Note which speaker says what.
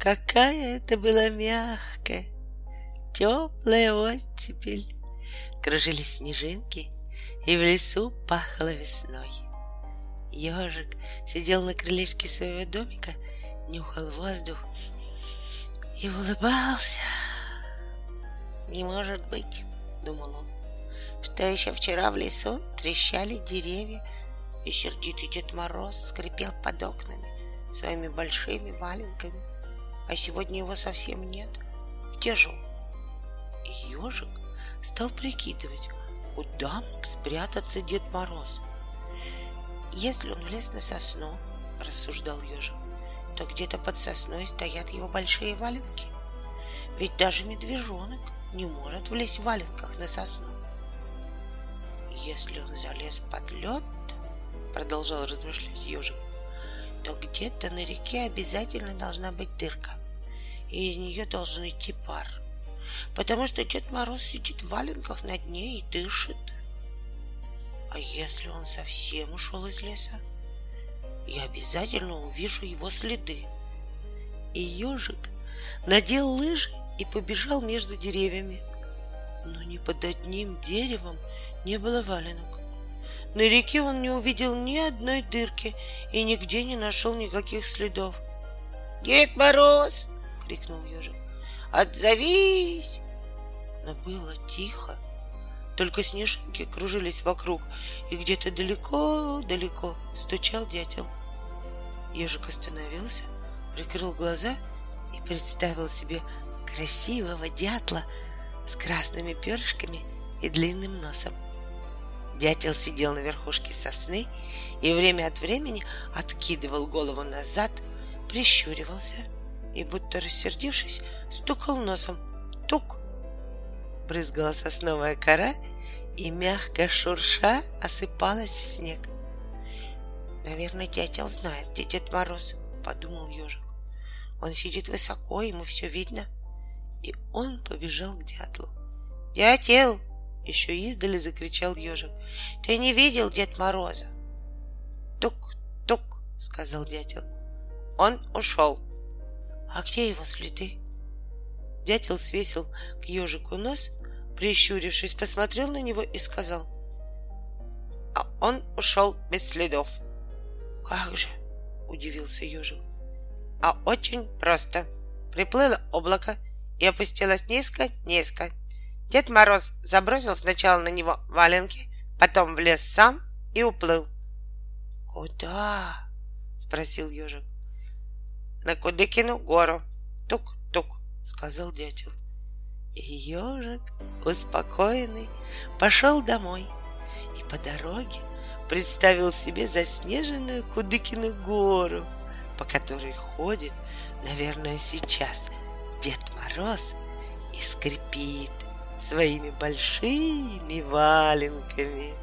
Speaker 1: какая это была мягкая, теплая оттепель. Кружились снежинки, и в лесу пахло весной. Ежик сидел на крылечке своего домика, нюхал воздух и улыбался. «Не может быть», — думал он, — «что еще вчера в лесу трещали деревья, и сердитый Дед Мороз скрипел под окнами своими большими валенками, а сегодня его совсем нет. Где же он?» И ежик стал прикидывать, куда мог спрятаться Дед Мороз. Если он влез на сосну, рассуждал ежик, то где-то под сосной стоят его большие валенки. Ведь даже медвежонок не может влезть в валенках на сосну. Если он залез под лед, продолжал размышлять ежик, то где-то на реке обязательно должна быть дырка, и из нее должен идти пар, потому что Дед Мороз сидит в валенках на дне и дышит. А если он совсем ушел из леса, я обязательно увижу его следы. И ежик надел лыжи и побежал между деревьями. Но ни под одним деревом не было валенок. На реке он не увидел ни одной дырки и нигде не нашел никаких следов. «Дед Мороз!» — крикнул ежик. «Отзовись!» Но было тихо. Только снежинки кружились вокруг, и где-то далеко-далеко стучал дятел. Ежик остановился, прикрыл глаза и представил себе красивого дятла с красными перышками и длинным носом. Дятел сидел на верхушке сосны и время от времени откидывал голову назад, прищуривался и, будто рассердившись, стукал носом. Тук! Брызгала сосновая кора и, мягко шурша, осыпалась в снег. «Наверное, дятел знает, где Дед Мороз», — подумал ежик. «Он сидит высоко, ему все видно» и он побежал к дятлу. «Дятел!» — еще издали закричал ежик. «Ты не видел Дед Мороза?» «Тук-тук!» — сказал дятел. «Он ушел!» «А где его следы?» Дятел свесил к ежику нос, прищурившись, посмотрел на него и сказал. «А он ушел без следов!» «Как же?» — удивился ежик. «А очень просто!» Приплыло облако — и опустилась низко-низко. Дед Мороз забросил сначала на него валенки, потом влез сам и уплыл. «Куда?» — спросил ежик. «На Кудыкину гору. Тук-тук», — сказал дятел. И ежик, успокоенный, пошел домой и по дороге представил себе заснеженную Кудыкину гору, по которой ходит, наверное, сейчас — Дед Мороз и скрипит своими большими валенками.